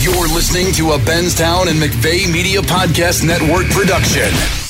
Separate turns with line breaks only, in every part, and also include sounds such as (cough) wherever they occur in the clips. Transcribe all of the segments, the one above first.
You're listening to a Benstown and McVeigh Media Podcast Network production.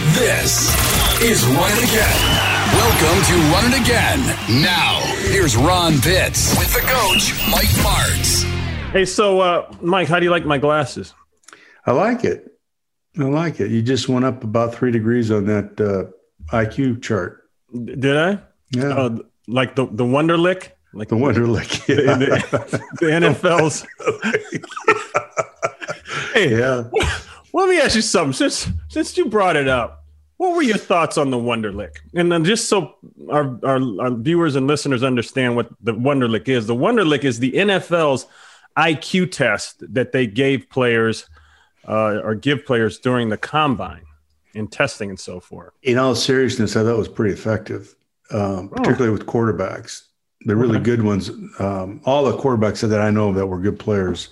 This is Run It Again. Welcome to Run It Again. Now, here's Ron Pitts with the coach, Mike Martz.
Hey, so uh, Mike, how do you like my glasses?
I like it. I like it. You just went up about three degrees on that uh, IQ chart.
D- did I?
Yeah.
Uh, like the the Wonderlic, like
the Wonderlic. (laughs) Yeah.
the, the, the NFL's. hey,
yeah.
Well, let me ask you something. Since since you brought it up, what were your thoughts on the Wonderlic? And then just so our, our, our viewers and listeners understand what the Wonderlic is, the Wonderlic is the NFL's IQ test that they gave players uh, or give players during the combine in testing and so forth.
In all seriousness, I thought it was pretty effective, um, particularly with quarterbacks. The really
Okay.
good ones, um, all the quarterbacks that I know of that were good players,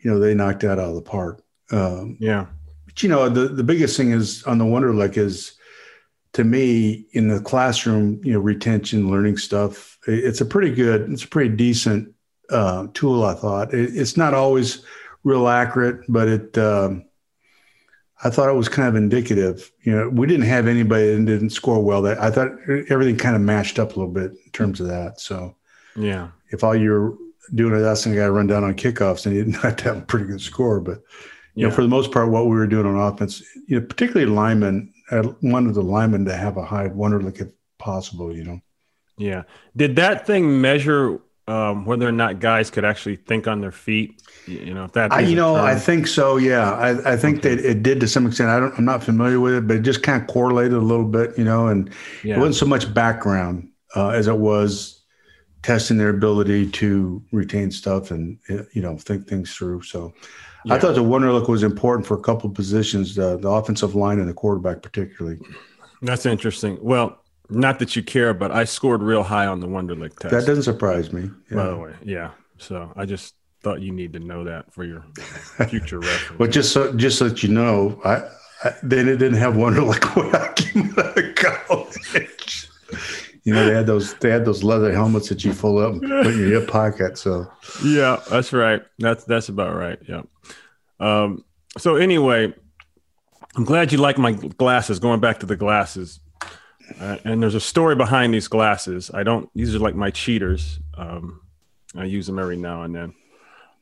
you know, they knocked that out of the park. Um,
Yeah.
but you know, the, the biggest thing is on the Wonderlic is to me in the classroom, you know, retention, learning stuff. It's a pretty good, it's a pretty decent uh, tool. I thought it, it's not always real accurate, but it, um, I thought it was kind of indicative. You know, we didn't have anybody that didn't score well. That I thought everything kind of matched up a little bit in terms of that. So
Yeah.
if all you're doing is asking a guy to run down on kickoffs, and you (laughs) didn't have to have a pretty good score. But you know, for the most part, what we were doing on offense, you know, particularly linemen, I wanted the linemen to have a high Wonderlic if possible. You know,
Yeah. Did that thing measure um, whether or not guys could actually think on their feet? You know, if that.
I, you know, I think so. Yeah, I, I think that it did to some extent. I don't, I'm not familiar with it, but it just kind of correlated a little bit. You know, and
Yeah.
it wasn't so much background uh, as it was testing their ability to retain stuff and uh, you know think things through. So I thought the Wonderlic was important for a couple of positions, the, the offensive line and the quarterback particularly.
That's interesting. Well, not that you care, but I scored real high on the Wonderlic test.
That doesn't surprise me.
by the way. Yeah. So I just thought you need to know that for your future (laughs) reference.
But just so just so that you know, I, I they didn't have Wonderlic (laughs) when I came out of college. You know, they had those they had those leather helmets that you fold up and put in your hip pocket. So
yeah, that's right. That's that's about right. Yeah. Um, so anyway, I'm glad you like my glasses. Going back to the glasses, uh, and there's a story behind these glasses. I don't. These are like my cheaters. Um, I use them every now and then,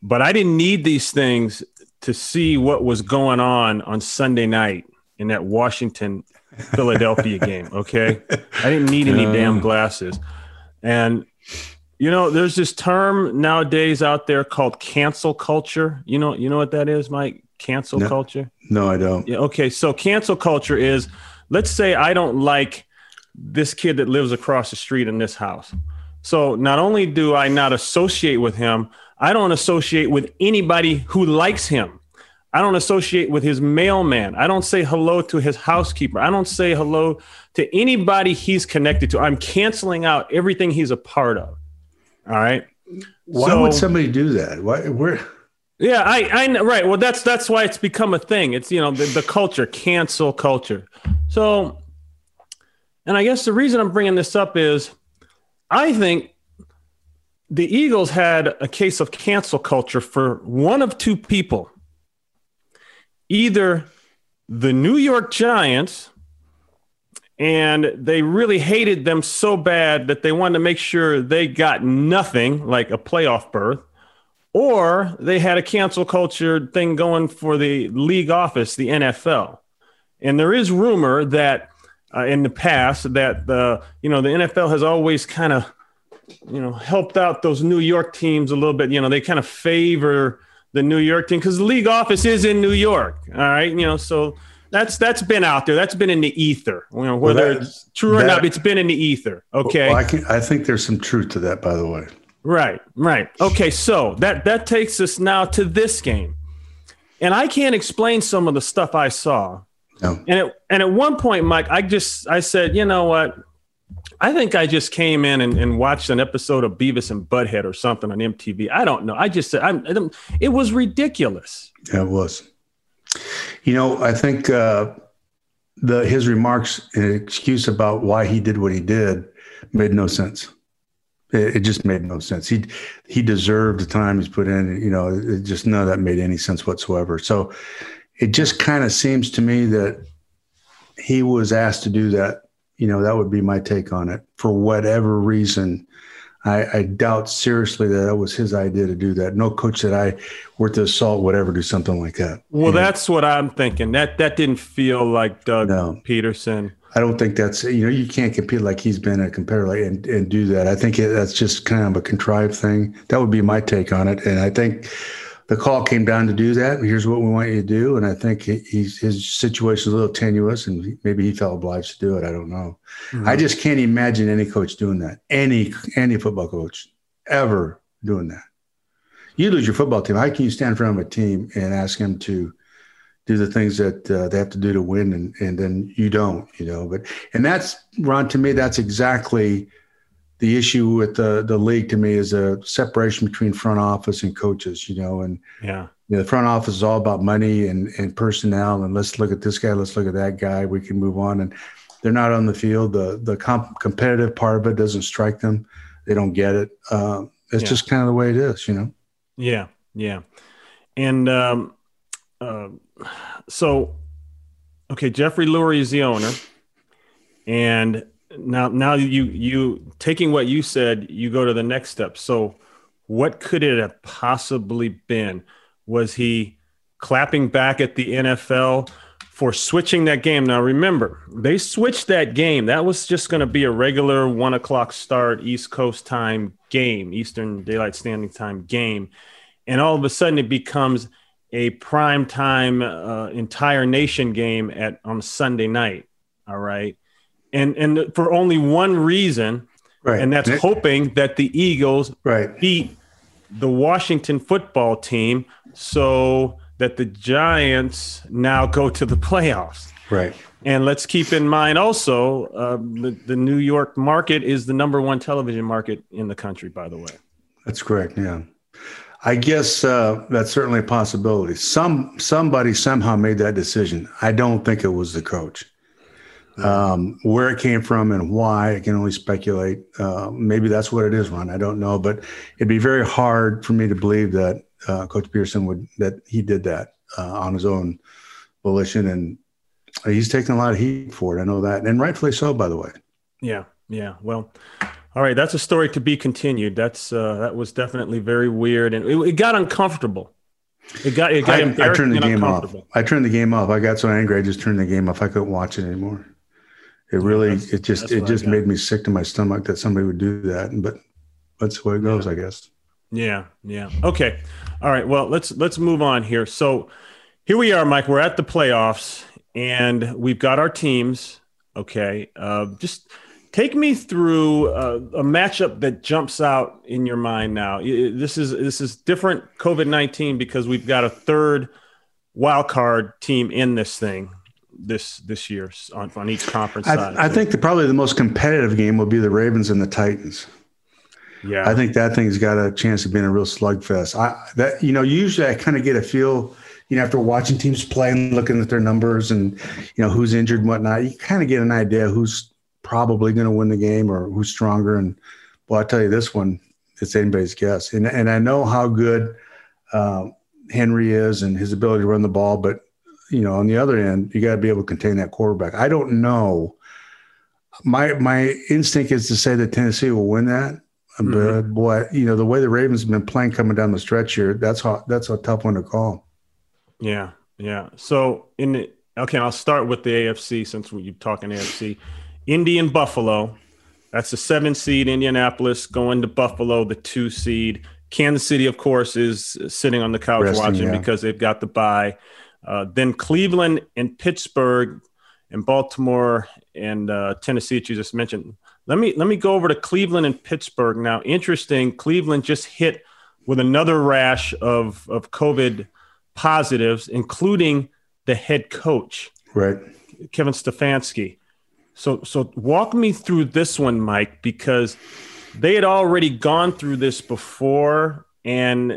but I didn't need these things to see what was going on on Sunday night in that Washington Philadelphia (laughs) game. Okay, I didn't need any damn glasses, and you know, there's this term nowadays out there called cancel culture. You know, you know what that is, Mike? Cancel
No.
culture.
no, I don't.
Yeah. Okay. So cancel culture is, let's say I don't like this kid that lives across the street in this house. So not only do I not associate with him, I don't associate with anybody who likes him. I don't associate with his mailman. I don't say hello to his housekeeper. I don't say hello to anybody he's connected to. I'm canceling out everything he's a part of. All right.
Why
So-
would somebody do that? Why where
Yeah, I, I know, right. Well, that's that's why it's become a thing. It's you know the, the culture, cancel culture. So, and I guess the reason I'm bringing this up is, I think the Eagles had a case of cancel culture for one of two people. Either the New York Giants, and they really hated them so bad that they wanted to make sure they got nothing, like a playoff berth or they had a cancel culture thing going for the league office, the NFL. And there is rumor that uh, in the past that the you know the NFL has always kind of you know helped out those New York teams a little bit. You know they kind of favor the New York team because the league office is in New York. All right, you know so. That's that's been out there. That's been in the ether. You know, whether
that-
it's true or
that-
not, it's been in the ether. Okay.
Well, I can I think there's some truth to that, by the way.
Right, right. Okay, so that that takes us now to this game. And I can't explain some of the stuff I saw.
No.
And it, and at one point, Mike, I just I said, you know what? I think I just came in and, and watched an episode of Beavis and Butthead or something on MTV. I don't know. I just said I'm, it was ridiculous.
Yeah, it was. You know, I think uh, the his remarks and excuse about why he did what he did made no sense. It, it, just made no sense. He he deserved the time he's put in. You know, it just none of that made any sense whatsoever. So it just kind of seems to me that he was asked to do that. You know, that would be my take on it. For whatever reason, I, I doubt seriously that that was his idea to do that. No coach that I worth the salt would ever do something like that.
Well, that's what I'm thinking. That that didn't feel like Doug no. Pederson.
I don't think that's you know you can't compete like he's been a competitor and and do that. I think that's just kind of a contrived thing. That would be my take on it. And I think the call came down to do that. Here's what we want you to do. And I think he's, his situation is a little tenuous and maybe he felt obliged to do it. I don't know. Mm-hmm. I just can't imagine any coach doing that. Any, any football coach ever doing that. You lose your football team. How can you stand in front of a team and ask them to do the things that uh, they have to do to win and, and then you don't, you know, but, and that's Ron, to me, that's exactly – the issue with the the league to me is a separation between front office and coaches. You know, and
yeah,
you know, the front office is all about money and and personnel, and let's look at this guy, let's look at that guy. We can move on, and they're not on the field. The the comp- competitive part of it doesn't strike them. They don't get it. Um, it's yeah. just kind of the way it is, you know.
Yeah, yeah, and um, uh, so okay, Jeffrey Lurie is the owner, and now now you you taking what you said you go to the next step. So what could it have possibly been? Was he clapping back at the nfl for switching that game? Now remember they switched that game. That was just going to be a regular one o'clock start east coast time game eastern daylight standing time game. And all of a sudden it becomes a prime time uh, entire nation game at on sunday night all right and and for only one reason, right. and that's hoping that the Eagles
right.
beat the Washington football team so that the Giants now go to the playoffs.
Right.
And let's keep in mind also uh, the, the New York market is the number one television market in the country, by the way.
That's correct. Yeah. I guess uh, that's certainly a possibility. Some somebody somehow made that decision. I don't think it was the coach. Um, where it came from and why, I can only speculate. Uh, maybe that's what it is, Ron. I don't know, but it'd be very hard for me to believe that uh, Coach Pederson would that he did that uh, on his own volition, and he's taking a lot of heat for it. I know that, and rightfully so, by the way.
Yeah, yeah. Well, all right, that's a story to be continued. That's uh, that was definitely very weird, and it, it got uncomfortable. It got it got
I, I turned the game off. I turned the game off. I got so angry, I just turned the game off. I couldn't watch it anymore. It really, it just, it just made me sick to my stomach that somebody would do that. But that's the way it goes,
yeah.
I guess.
Yeah, yeah. Okay. All right. Well, let's let's move on here. So here we are, Mike. We're at the playoffs, and we've got our teams. Okay. Uh, just take me through uh, a matchup that jumps out in your mind now. This is this is different COVID nineteen because we've got a third wild card team in this thing this this year on, on each conference
I,
side.
I think the, probably the most competitive game will be the Ravens and the Titans.
Yeah,
I think that thing's got a chance of being a real slugfest. I that you know usually I kind of get a feel you know after watching teams play and looking at their numbers and you know who's injured and whatnot, you kind of get an idea who's probably going to win the game or who's stronger. And well, I tell you this one, it's anybody's guess. And and I know how good. Uh, Henry is and his ability to run the ball, but you know, on the other end, you got to be able to contain that quarterback. I don't know. My my instinct is to say that Tennessee will win that. Mm-hmm. But boy, you know, the way the Ravens have been playing coming down the stretch here, that's how that's a tough one to call.
Yeah, yeah. So in the okay, I'll start with the AFC since we're talking AFC. Indy and Buffalo. That's the seven seed. Indianapolis going to Buffalo, the two seed. Kansas City, of course, is sitting on the couch Resting, watching yeah. because they've got the bye. Uh, then Cleveland and Pittsburgh and Baltimore and uh, Tennessee, that you just mentioned. Let me let me go over to Cleveland and Pittsburgh now. Interesting, Cleveland just hit with another rash of of COVID positives, including the head coach.
Right.
Kevin Stefanski. So so walk me through this one, Mike, because they had already gone through this before and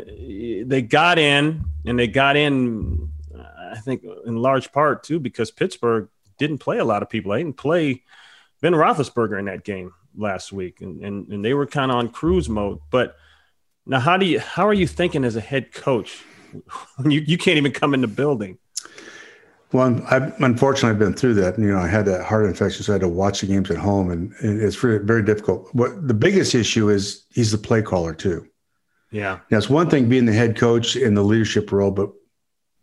they got in and they got in I think in large part too because Pittsburgh didn't play a lot of people. They didn't play Ben Roethlisberger in that game last week, and and, and they were kind of on cruise mode. But now, how do you how are you thinking as a head coach (laughs) when you, you can't even come in the building?
Well, I've unfortunately I've been through that. You know, I had that heart infection, so I had to watch the games at home, and it's very, very difficult. What the biggest issue is, he's the play caller too.
Yeah.
Now it's one thing being the head coach in the leadership role, but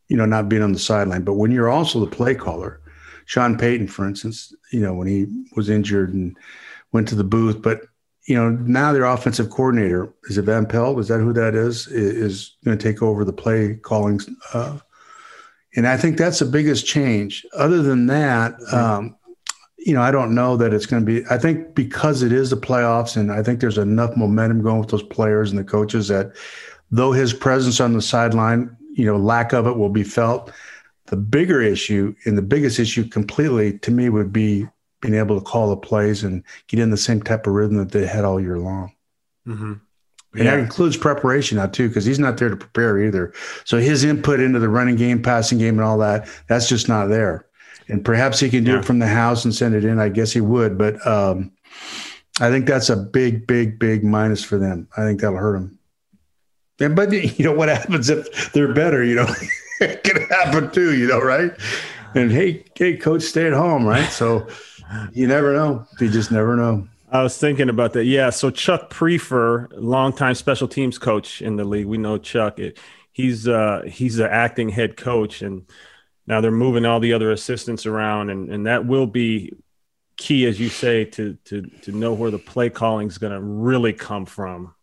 you know, not being on the sideline. But when you're also the play caller, Sean Payton, for instance, you know, when he was injured and went to the booth, but you know, now their offensive coordinator is it Van Pelt? Is that who that is? Is going to take over the play calling, uh, and I think that's the biggest change. Other than that, um, you know, I don't know that it's going to be. I think because it is the playoffs, and I think there's enough momentum going with those players and the coaches that, though his presence on the sideline you know, lack of it will be felt. The bigger issue and the biggest issue completely to me would be being able to call the plays and get in the same type of rhythm that they had all year long. Mm-hmm. Yeah. And that includes preparation now too, because he's not there to prepare either. So his input into the running game, passing game, and all that, that's just not there. And perhaps he can do yeah. it from the house and send it in. I guess he would, but um, I think that's a big, big, big minus for them. I think that'll hurt them. And, but (laughs) you know what happens if they're better? You know, (laughs) it can happen too. You know, right? And hey, hey, coach, stay at home, right? So you never know. You just never know.
I was thinking about that. Yeah. So Chuck Priefer, longtime special teams coach in the league. We know Chuck. He's uh, he's the acting head coach, and now they're moving all the other assistants around, and and that will be key, as you say, to to to know where the play calling is going to really come from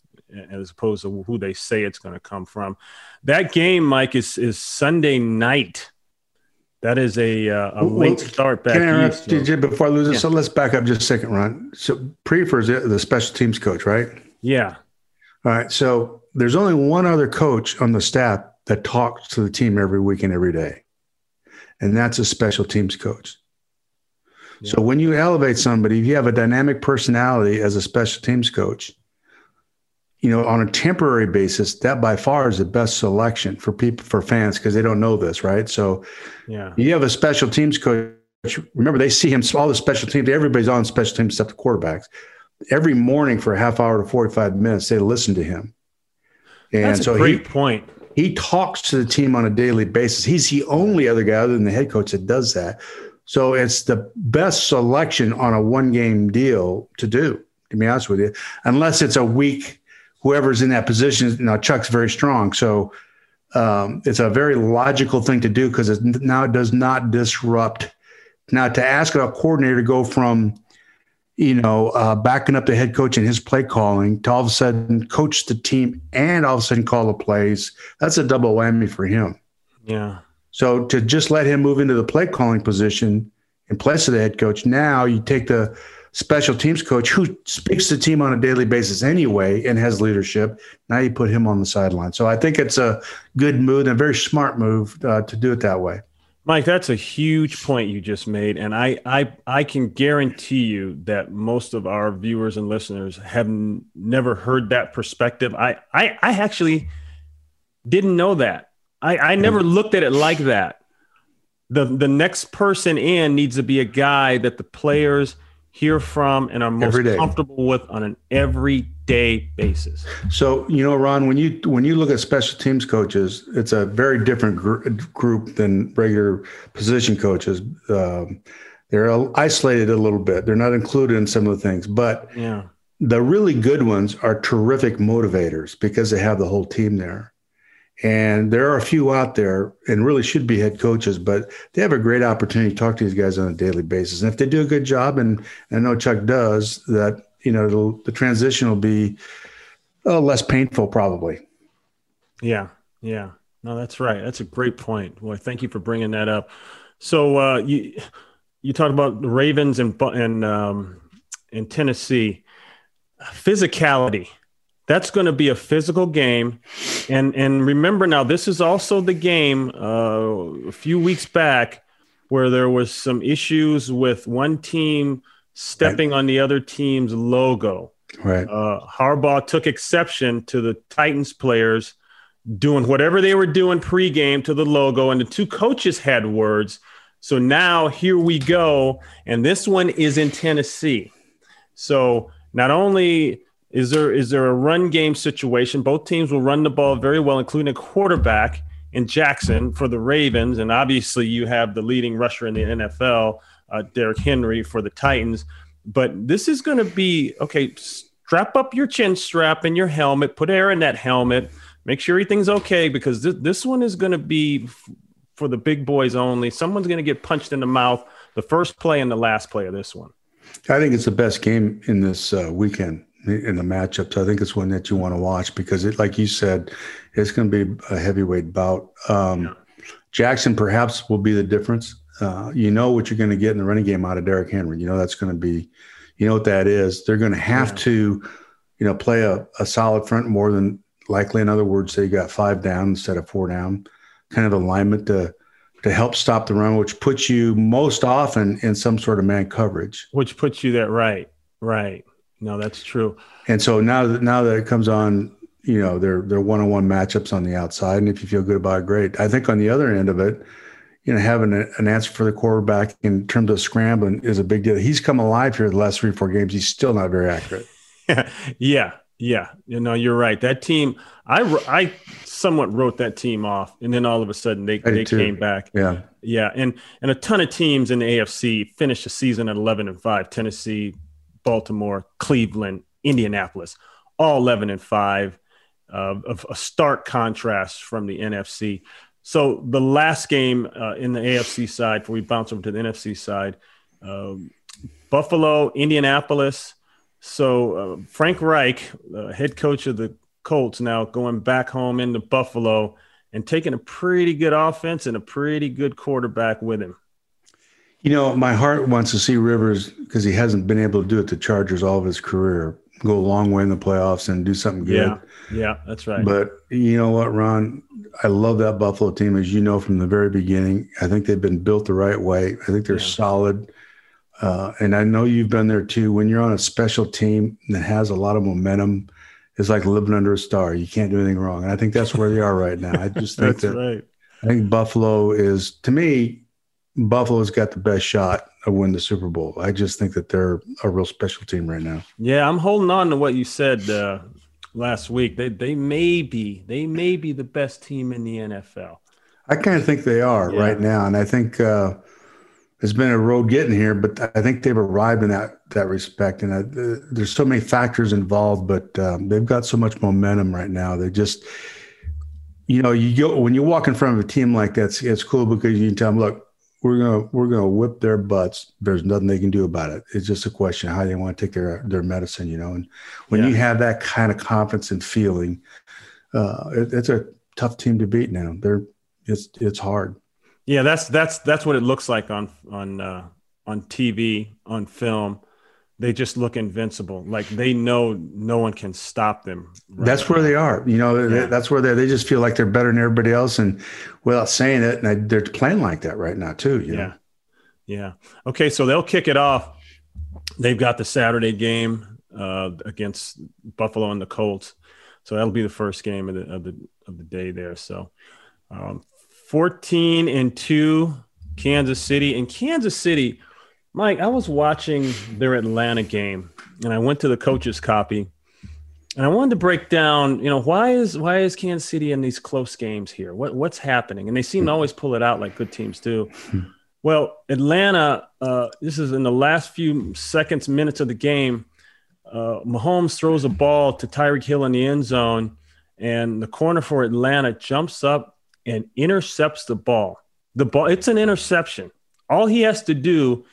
as opposed to who they say it's going to come from. That game, Mike, is is Sunday night. That is a, uh, a late start back can I east.
You, before I lose it, yeah. so let's back up just a second, Ron. So Priefer is the special teams coach, right?
Yeah.
All right. So there's only one other coach on the staff that talks to the team every week and every day, and that's a special teams coach. Yeah. So when you elevate somebody, if you have a dynamic personality as a special teams coach, you know, on a temporary basis, that by far is the best selection for people for fans because they don't know this, right? So,
yeah,
you have a special teams coach. Remember, they see him all the special teams. Everybody's on special teams except the quarterbacks. Every morning for a half hour to forty five minutes, they listen to him.
And That's so a great he, point.
He talks to the team on a daily basis. He's the only other guy other than the head coach that does that. So it's the best selection on a one game deal to do. To be honest with you, unless it's a week whoever's in that position. Now Chuck's very strong, so um, it's a very logical thing to do because it now it does not disrupt. Now to ask a coordinator to go from, you know, uh, backing up the head coach and his play calling to all of a sudden coach the team and all of a sudden call the plays, that's a double whammy for him.
Yeah.
So to just let him move into the play calling position in place of the head coach, now you take the special teams coach who speaks to the team on a daily basis anyway and has leadership. Now you put him on the sideline. So I think it's a good move and a very smart move uh, to do it that way.
Mike, that's a huge point you just made, and I I I can guarantee you that most of our viewers and listeners have n- never heard that perspective. I I, I actually didn't know that. I, I never looked at it like that. The the next person in needs to be a guy that the players – hear from and are most comfortable with on an everyday basis.
So, you know, Ron, when you when you look at special teams coaches, it's a very different gr- group than regular position coaches. Um, they're isolated a little bit. They're not included in some of the things, but
yeah.
the really good ones are terrific motivators because they have the whole team there. And there are a few out there and really should be head coaches, but they have a great opportunity to talk to these guys on a daily basis. And if they do a good job, and, and I know Chuck does, that, you know, the transition will be oh, less painful probably.
Yeah. Yeah. No, that's right. That's a great point. Well, thank you for bringing that up. So uh, you you talked about the Ravens and and um, in Tennessee physicality that's going to be a physical game and and remember now this is also the game uh, a few weeks back where there was some issues with one team stepping right. on the other team's logo.
Right.
Uh, Harbaugh took exception to the Titans players doing whatever they were doing pregame to the logo, and the two coaches had words. So now here we go, and this one is in Tennessee. So not only is there is there a run game situation, both teams will run the ball very well, including a quarterback in Jackson for the Ravens, and obviously you have the leading rusher in the NFL, uh, Derrick Henry for the Titans. But this is going to be okay. Strap up your chin strap and your helmet. Put air in that helmet. Make sure everything's okay because th- this one is going to be f- for the big boys only. Someone's going to get punched in the mouth the first play and the last play of this one.
I think it's the best game in this uh, weekend in the matchups. I think it's one that you want to watch because it, like you said, it's going to be a heavyweight bout. Um, yeah. Jackson perhaps will be the difference. Uh, you know what you're going to get in the running game out of Derrick Henry. You know that's going to be, you know what that is. They're going to have yeah. to, you know, play a, a solid front more than likely. In other words, they got five down instead of four down, kind of alignment to to help stop the run, which puts you most often in some sort of man coverage.
Which puts you that right, right. No, that's true.
And so now that now that it comes on, you know, they're they're one on one matchups on the outside, and if you feel good about it, great. I think on the other end of it, you know, having a, an answer for the quarterback in terms of scrambling is a big deal. He's come alive here the last three four games. He's still not very accurate. (laughs)
yeah, yeah. You know, you're right. That team, I I somewhat wrote that team off, and then all of a sudden they they too. came back.
Yeah,
yeah, and and a ton of teams in the AFC finished the season at 11 and five. Tennessee, Baltimore, Cleveland, Indianapolis, all 11 and 5, uh, of a stark contrast from the NFC. So the last game uh, in the AFC side, before we bounce over to the NFC side, um, Buffalo, Indianapolis. So uh, Frank Reich, head coach of the Colts, now going back home into Buffalo and taking a pretty good offense and a pretty good quarterback with him.
You know, my heart wants to see Rivers because he hasn't been able to do it to Chargers all of his career. Go a long way in the playoffs and do something good.
Yeah, yeah, that's right.
But you know what, Ron? I love that Buffalo team, as you know from the very beginning. I think they've been built the right way. I think they're yeah. solid. Uh, and I know you've been there too. When you're on a special team that has a lot of momentum, it's like living under a star. You can't do anything wrong. And I think that's where they are right now. I just (laughs) think that right. I think Buffalo is, to me, Buffalo's got the best shot of win the Super Bowl. I just think that they're a real special team right now.
Yeah, I'm holding on to what you said uh, last week. They they may be they may be the best team in the NFL.
I kind of think they are yeah. right now, and I think uh, it's been a road getting here, but I think they've arrived in that that respect. And uh, there's so many factors involved, but um, they've got so much momentum right now. They just you know, you go when you walk in front of a team like that, it's, it's cool because you can tell them, look, we're gonna we're gonna whip their butts. There's nothing they can do about it. It's just a question of how they want to take their their medicine, you know. And when yeah. you have that kind of confidence and feeling, uh, it, it's a tough team to beat now. They're it's it's hard.
Yeah, that's that's that's what it looks like on on uh, on TV on film they just look invincible. Like they know no one can stop them.
Right that's now. where they are. You know, yeah. that's where they they just feel like they're better than everybody else, and without saying it, and they're playing like that right now too.
yeah,
know?
yeah. Okay, so they'll kick it off. They've got the Saturday game uh, against Buffalo and the Colts, so that'll be the first game of the of the of the day there. So, um, fourteen and two, Kansas City, and Kansas City Mike, I was watching their Atlanta game and I went to the coach's copy and I wanted to break down, you know, why is why is Kansas City in these close games here? What what's happening? And they seem to always pull it out like good teams do. Well, Atlanta, uh, this is in the last few seconds, minutes of the game. Uh, Mahomes throws a ball to Tyreek Hill in the end zone, and the corner for Atlanta jumps up and intercepts the ball. The ball, it's an interception. All he has to do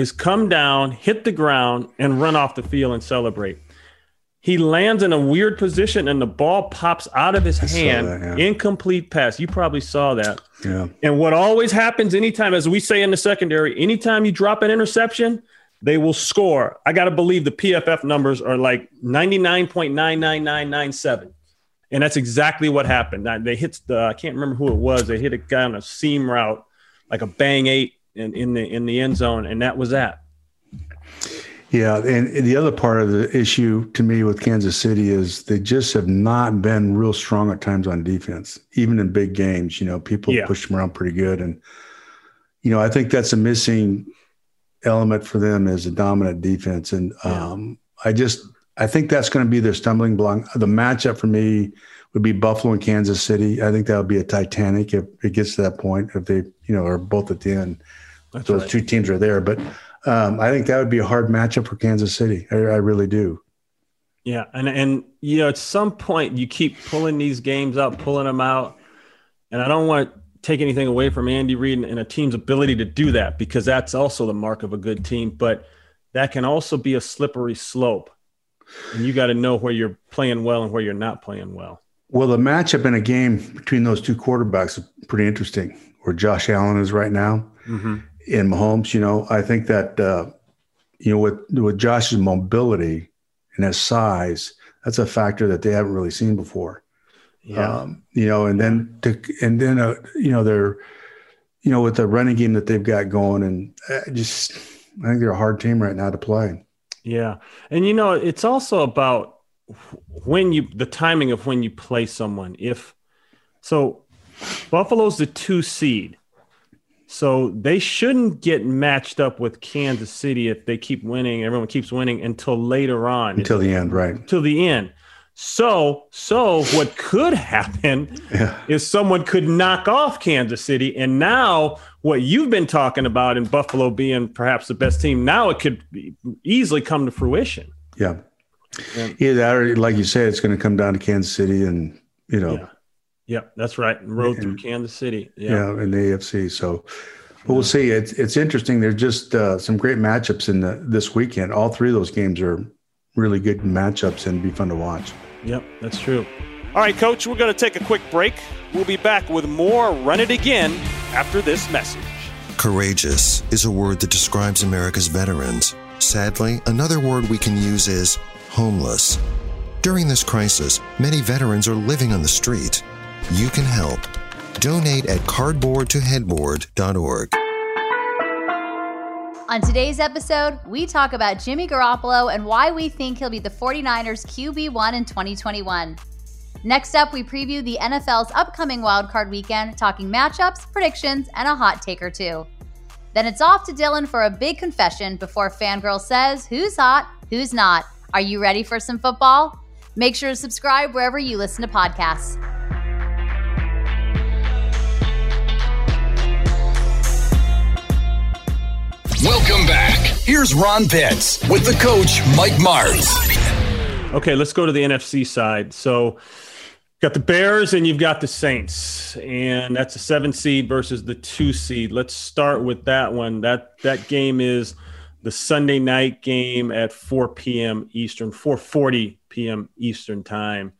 is come down, hit the ground, and run off the field and celebrate. He lands in a weird position and the ball pops out of his I hand. That, yeah. Incomplete pass. You probably saw that.
Yeah.
And what always happens anytime, as we say in the secondary, anytime you drop an interception, they will score. I got to believe the PFF numbers are like 99.99997. And that's exactly what happened. They hit the, I can't remember who it was. They hit a guy on a seam route, like a bang eight in, in the in the end zone, and that was that.
Yeah, and the other part of the issue to me with Kansas City is they just have not been real strong at times on defense, even in big games. You know, people
Yeah.
push them around pretty good, and you know, I think that's a missing element for them is a dominant defense. And um, I just I think that's going to be their stumbling block. The matchup for me would be Buffalo and Kansas City. I think that would be a Titanic if it gets to that point. If they you know are both at the end,
That's
those
right.
two teams are there, but. Um, I think that would be a hard matchup for Kansas City. I, I really do.
Yeah, and and you know, at some point you keep pulling these games up, pulling them out, and I don't want to take anything away from Andy Reid and, and a team's ability to do that because that's also the mark of a good team. But that can also be a slippery slope, and you got to know where you're playing well and where you're not playing well.
Well, the matchup in a game between those two quarterbacks is pretty interesting. Where Josh Allen is right now, in Mahomes, you know, I think that uh, you know with with Josh's mobility and his size, that's a factor that they haven't really seen before.
Yeah,
Um, you know, and then to and then uh, you know they're you know with the running game that they've got going, and uh, just I think they're a hard team right now to play.
yeah, and you know, it's also about when you the timing of when you play someone. If so, Buffalo's the two seed. So they shouldn't get matched up with Kansas City if they keep winning. Everyone keeps winning until later on,
Until the end, right?
until the end. So, so what could happen
Yeah.
is someone could knock off Kansas City, and now what you've been talking about in Buffalo being perhaps the best team, now it could be, easily come to fruition.
Yeah.
Yeah.
Either like you said, it's going to come down to Kansas City and, you know,
Yeah. Yep, that's right. Road through Kansas City.
yeah,
Yeah.
in the AFC. So, but we'll see. It's it's interesting. There's just uh, some great matchups in the this weekend. All three of those games are really good matchups and be fun to watch.
Yep, that's true.
All right, Coach, we're going to take a quick break. We'll be back with more Run It Again after this message.
Courageous is a word that describes America's veterans. Sadly, another word we can use is homeless. During this crisis, many veterans are living on the street. You can help. Donate at cardboardtoheadboard.org.
On today's episode, we talk about Jimmy Garoppolo and why we think he'll be the 49ers QB1 in 2021. Next up, we preview the NFL's upcoming wildcard weekend, talking matchups, predictions, and a hot take or two. Then it's off to Dylan for a big confession before Fangirl says who's hot, who's not. Are you ready for some football? Make sure to subscribe wherever you listen to podcasts.
Here's Ron Pitts with the coach, Mike Martz.
Okay, let's go to the NFC side. So, got the Bears and you've got the Saints, and that's a seven seed versus the two seed. Let's start with that one. That that game is the Sunday night game at 4 p.m. Eastern, 4:40 p.m. Eastern time.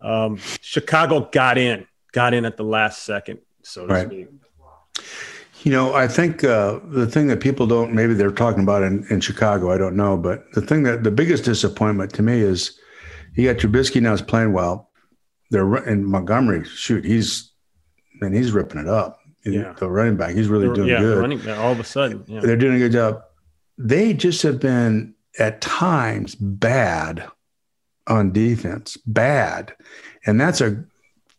Um, Chicago got in, got in at the last second, so to
Right.
speak.
You know, I think uh, the thing that people don't maybe they're talking about in, in Chicago, I don't know, but the thing that the biggest disappointment to me is you got Trubisky now is playing well. They're and Montgomery, shoot, he's man, he's ripping it up.
Yeah.
The running back, he's really doing
yeah,
good.
running all of a sudden. Yeah.
They're doing a good job. They just have been at times bad on defense, bad, and that's a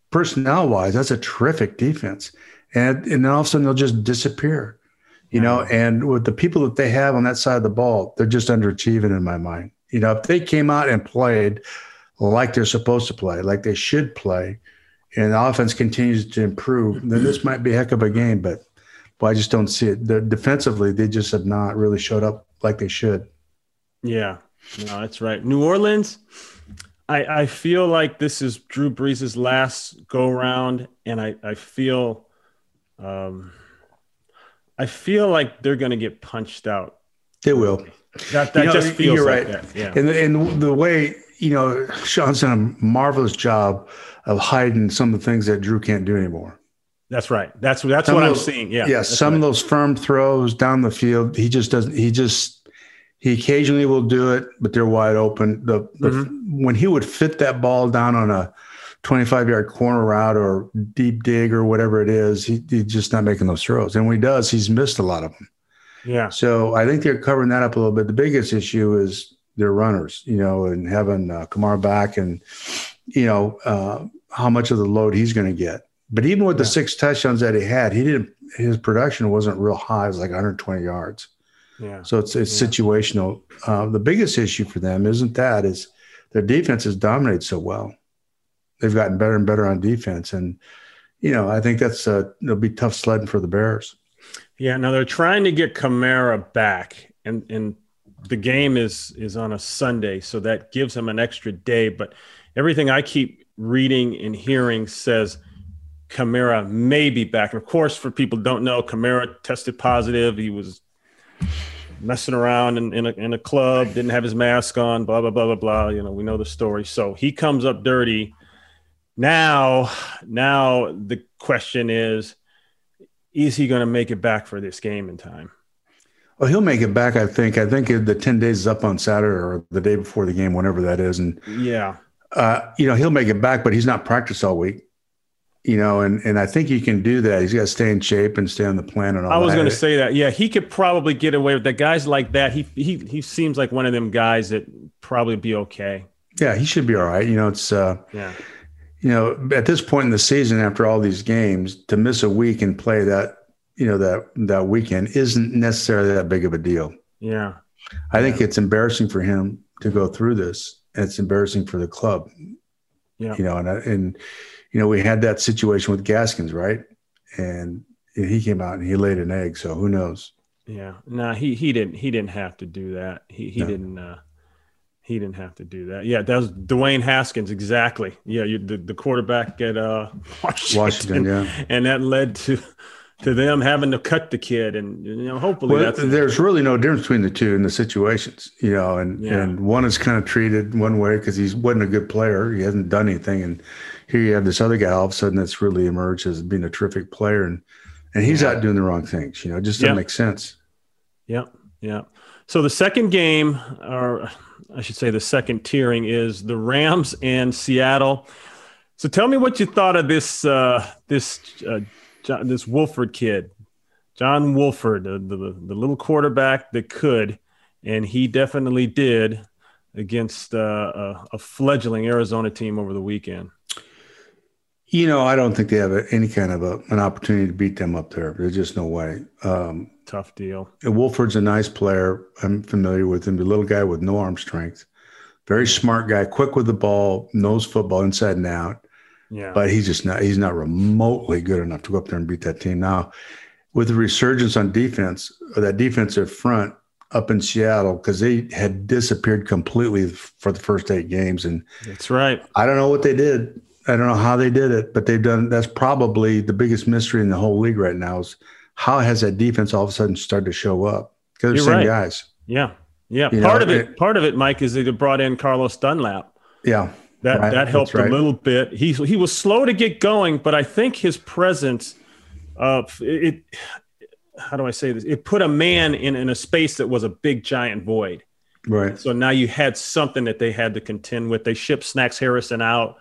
personnel wise, that's a terrific defense. And and then all of a sudden they'll just disappear, you know. Mm-hmm. And with the people that they have on that side of the ball, they're just underachieving in my mind. You know, if they came out and played like they're supposed to play, like they should play, and the offense continues to improve, then this might be a heck of a game. But but I just don't see it. The, defensively, they just have not really showed up like they should.
Yeah, no, that's right. New Orleans, I, I feel like this is Drew Brees' last go round, and I, I feel um I feel like they're gonna get punched out.
They will.
That that
You know,
just feels
you're
like
right.
that. Yeah.
And, and the way, you know, Sean's done a marvelous job of hiding some of the things that Drew can't do anymore.
that's right. That's that's
Some
what
of
I'm seeing. Yeah.
Yeah. some
right.
of those firm throws down the field, he just doesn't, he just, he occasionally will do it, but they're wide open. The, the
Mm-hmm.
when he would fit that ball down on a 25 yard corner route or deep dig or whatever it is, he, he's just not making those throws. And when he does, he's missed a lot of them.
Yeah.
So I think they're covering that up a little bit. The biggest issue is their runners, you know, and having uh, Kamara back and, you know, uh, how much of the load he's going to get. But even with the six touchdowns that he had, he didn't, his production wasn't real high. It was like 120 yards.
Yeah.
So it's, it's
Yeah.
situational. Uh, the biggest issue for them isn't that is their defense has dominated so well. They've gotten better and better on defense. And, you know, I think that's, uh, it'll be tough sledding for the Bears.
Yeah, now they're trying to get Kamara back, and and the game is is on a Sunday, so that gives him an extra day. But everything I keep reading and hearing says Kamara may be back. And of course, for people don't know, Kamara tested positive. He was messing around in, in, a, in a club, didn't have his mask on, blah blah blah blah blah. You know, we know the story. So he comes up dirty. Now, now the question is is he going to make it back for this game in time?
Well, he'll make it back, I think. I think the 10 days is up on Saturday or the day before the game, whenever that is. And,
Yeah.
uh, you know, he'll make it back, but he's not practiced all week. You know, and, and I think he can do that. He's got to stay in shape and stay on the plan and all
I was going to say that. Yeah, he could probably get away with that. Guys like that, he he he seems like one of them guys that probably be okay.
Yeah, he should be all right. You know, it's, uh,
Yeah.
You know, at this point in the season, after all these games, to miss a week and play that, you know, that that weekend isn't necessarily that big of a deal.
Yeah.
I think it's embarrassing for him to go through this. And it's embarrassing for the club.
Yeah.
You know, and and you know, we had that situation with Haskins, right? And he came out and he laid an egg. So who knows?
Yeah. Nah, he he didn't he didn't have to do that. He he
No.
didn't uh he didn't have to do that. Yeah, that was Dwayne Haskins exactly. Yeah, you, the the quarterback at uh Washington,
Washington, yeah.
and that led to to them having to cut the kid, and you know hopefully
Well,
that's
there's really no difference between the two in the situations, you know, and,
Yeah.
and one is kind of treated one way because he wasn't a good player. He hasn't done anything. And here you have this other guy all of a sudden that's really emerged as being a terrific player. And, and he's out doing the wrong things, you know, it just doesn't
Yeah.
make sense.
Yeah, yeah. So the second game, or I should say the second tiering, is the Rams and Seattle. So tell me what you thought of this uh, this uh, John, this Wolford kid, John Wolford, the, the the little quarterback that could, and he definitely did against uh, a, a fledgling Arizona team over the weekend.
You know, I don't think they have any kind of a, an opportunity to beat them up there. There's just no way. Um,
Tough deal.
and Wolford's a nice player. I'm familiar with him. The little guy with no arm strength, very smart guy, quick with the ball, knows football inside and out.
Yeah,
but he's just not he's not remotely good enough to go up there and beat that team now with the resurgence on defense or that defensive front up in seattle because they had disappeared completely for the first eight games and
that's right.
i don't know what they did i don't know how they did it but they've done that's probably the biggest mystery in the whole league right now is how has that defense all of a sudden started to show up because they're same
right.
guys
Yeah, yeah.
You
part
know,
of it,
it-
part of it, Mike, is that they brought in Carlos Dunlap.
yeah
That
Right,
that helped
right.
a little bit. He he was slow to get going, but I think his presence, uh, it, how do I say this? It put a man in in a space that was a big giant void.
right
So now you had something that they had to contend with. They shipped Snacks Harrison out.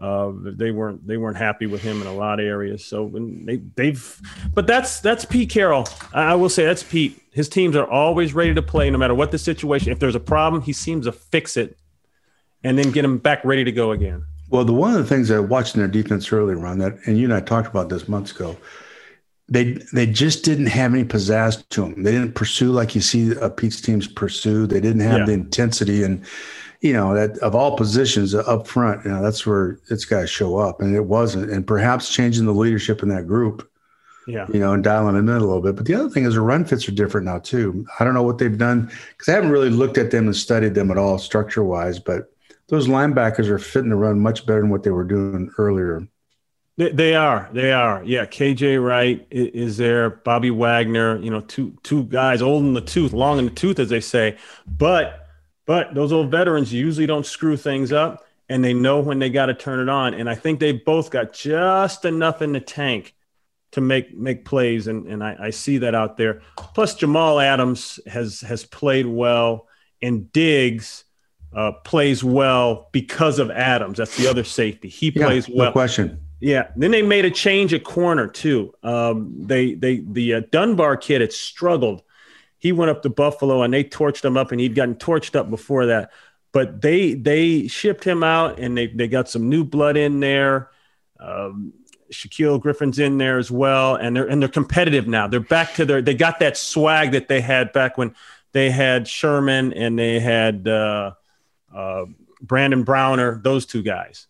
Uh, they weren't they weren't happy with him in a lot of areas. So they they've, but that's that's Pete Carroll. I, I will say that's Pete. His teams are always ready to play, no matter what the situation. If there's a problem, he seems to fix it, and then get them back ready to go again.
Well, the one of the things I watched in their defense earlier on that, and you and I talked about this months ago, they they just didn't have any pizzazz to them. They didn't pursue like you see uh, Pete's teams pursue. They didn't have
Yeah.
the intensity and you know that of all positions up front. You know that's where it's got to show up, and it wasn't. And perhaps changing the leadership in that group,
Yeah,
you know, and dialing them in a little bit. But the other thing is the run fits are different now too. I don't know what they've done because I haven't really looked at them and studied them at all structure wise, but. Those linebackers are fitting the run much better than what they were doing earlier.
They, they are. They are. Yeah. KJ Wright i- is there. Bobby Wagner. You know, two two guys old in the tooth, long in the tooth, as they say. But but those old veterans usually don't screw things up, and they know when they got to turn it on. And I think they both got just enough in the tank to make make plays, and and I, I see that out there. Plus, Jamal Adams has has played well, and Diggs. uh, plays well because of Adams. That's the other safety. He
Yeah,
plays well.
No question.
Yeah. Then they made a change at corner too. Um, they they the uh, Dunbar kid had struggled. He went up to Buffalo and they torched him up, and he'd gotten torched up before that. But they they shipped him out, and they they got some new blood in there. Um, Shaquill Griffin's in there as well, and they're and they're competitive now. They're back to their they got that swag that they had back when they had Sherman and they had uh, uh, Brandon Browner, those two guys.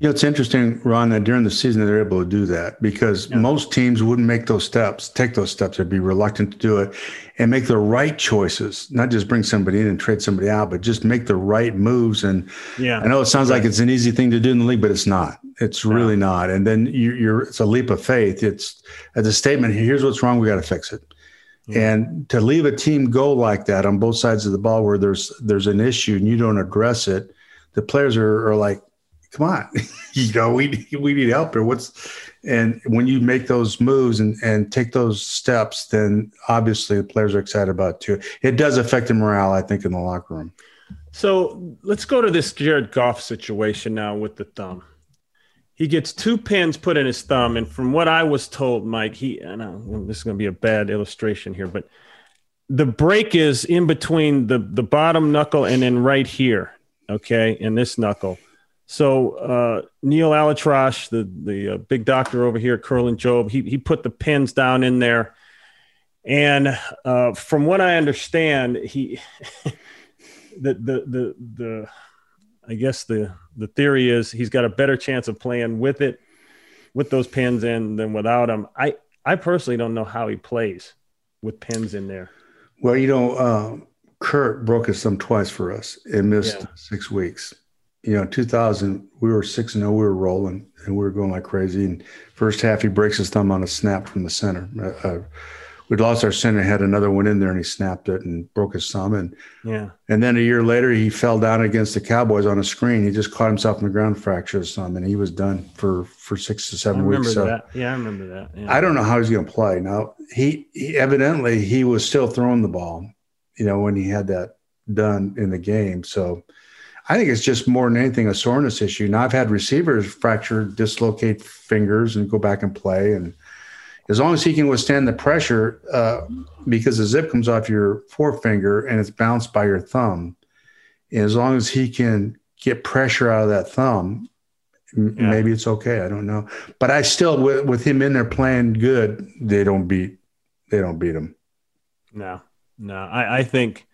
You know, it's interesting, Ron, that during the season they're able to do that because most teams wouldn't make those steps, take those steps, they'd be reluctant to do it and make the right choices, not just bring somebody in and trade somebody out, but just make the right moves. And
Yeah,
I know it sounds like it's an easy thing to do in the league, but it's not. It's really not. And then you, you're, it's a leap of faith. It's as a statement. Here's what's wrong. We got to fix it. And to leave a team go like that on both sides of the ball, where there's there's an issue and you don't address it, the players are, are like, "Come on, (laughs) you know, we we need help here." What's and when you make those moves and and take those steps, then obviously the players are excited about it too. It does affect the morale, I think, in the locker room.
So let's go to this Jared Goff situation now with the thumb. He gets two pins put in his thumb, and from what I was told, Mike, he I know this is going to be a bad illustration here, but the break is in between the the bottom knuckle and then right here, okay, in this knuckle. So uh, Neal ElAttrache, the the uh, big doctor over here, Kerlan-Jobe, he he put the pins down in there, and uh, from what I understand, he (laughs) the the the the I guess the the theory is he's got a better chance of playing with it with those pins in than without them. I I personally don't know how he plays with pins in there.
Well, you know, uh, Kurt broke his thumb twice for us and missed
Yeah.
six weeks. You know, 2000, we were 6 and 0, we were rolling and we were going like crazy. And first half, he breaks his thumb on a snap from the center. Uh, uh, we'd lost our center, had another one in there, and he snapped it and broke his thumb. And
Yeah.
and then a year later, he fell down against the Cowboys on a screen. He just caught himself in the ground, fractured his thumb, and he was done for for six to seven weeks. So
that. Yeah, I remember that. Yeah.
I don't know how he's going to play. Now he, he evidently he was still throwing the ball, you know, when he had that done in the game. So I think it's just more than anything a soreness issue. Now I've had receivers fracture, dislocate fingers, and go back and play. And as long as he can withstand the pressure, uh, because the zip comes off your forefinger and it's bounced by your thumb, and as long as he can get pressure out of that thumb, m-
Yeah.
maybe it's okay. I don't know, but I still with, with him in there playing good, they don't beat they don't beat him.
No, no. I, I think,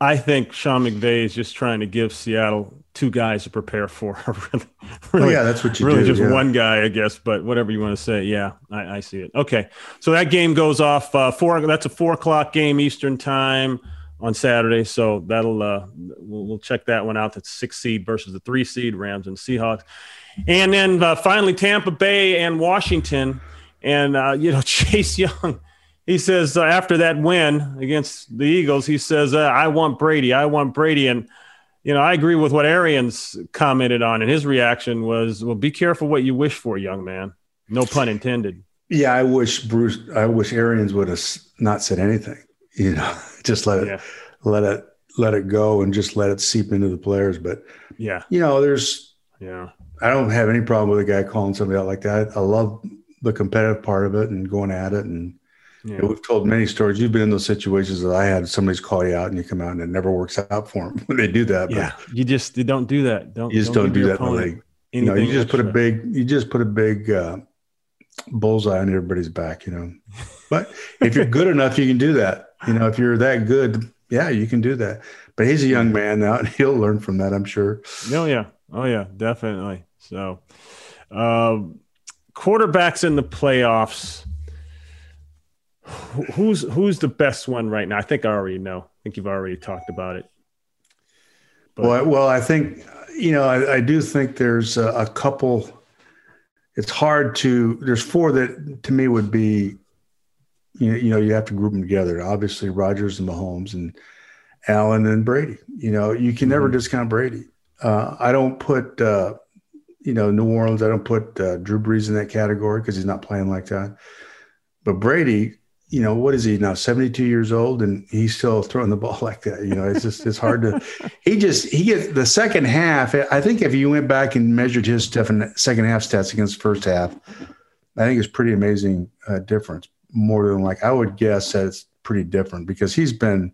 I think Sean McVay is just trying to give Seattle two guys to prepare for. really, (laughs) really,
Oh, yeah, that's what you
really
do,
just
yeah.
one guy, I guess. But whatever you want to say, yeah, I, I see it. Okay, so that game goes off uh, four. That's a four o'clock game Eastern time on Saturday. So that'll uh, we'll, we'll check that one out. That's six seed versus the three seed Rams and Seahawks, and then uh, finally Tampa Bay and Washington, and uh, you know (laughs) Chase Young he says uh, after that win against the Eagles, he says, uh, "I want Brady. I want Brady." And you know, I agree with what Arians commented on, and his reaction was, "Well, be careful what you wish for, young man." No pun intended.
Yeah, I wish Bruce. I wish Arians would have not said anything. (laughs) You know, just let it
Yeah,
let it let it go and just let it seep into the players. But
yeah,
you know, there's
yeah,
I don't have any problem with a guy calling somebody out like that. I love the competitive part of it and going at it. And you know, we've told many stories. You've been in those situations that I had somebody's call you out and you come out and it never works out for them (laughs) when they do that. But
yeah. You just you don't do that. Don't
you just don't,
give
do that in the league. You know, you just put a big, you just put a big uh, bullseye on everybody's back. You know, but if you're good enough, you can do that. You know, if you're that good, yeah, you can do that. But he's a young man now, (laughs) and he'll learn from that, I'm sure.
Oh yeah, oh yeah, definitely. So, um, quarterbacks in the playoffs. Who- Who's who's the best one right now? I think I already know. I think you've already talked about it. But-
Well, I- well, I think you know, I, I do think there's a, a couple. It's hard to. There's four that to me would be. You know, you know, you have to group them together. Obviously, Rodgers and Mahomes and Allen and Brady. You know, you can never discount Brady. Uh, I don't put, uh, you know, New Orleans. I don't put uh, Drew Brees in that category because he's not playing like that. But Brady, you know, what is he now? 72 years old and he's still throwing the ball (laughs) like that. You know, it's just, it's hard to, he just, he gets the second half. I think if you went back and measured his second half stats against the first half, I think it's pretty amazing uh, difference. More than like, I would guess that it's pretty different because he's been,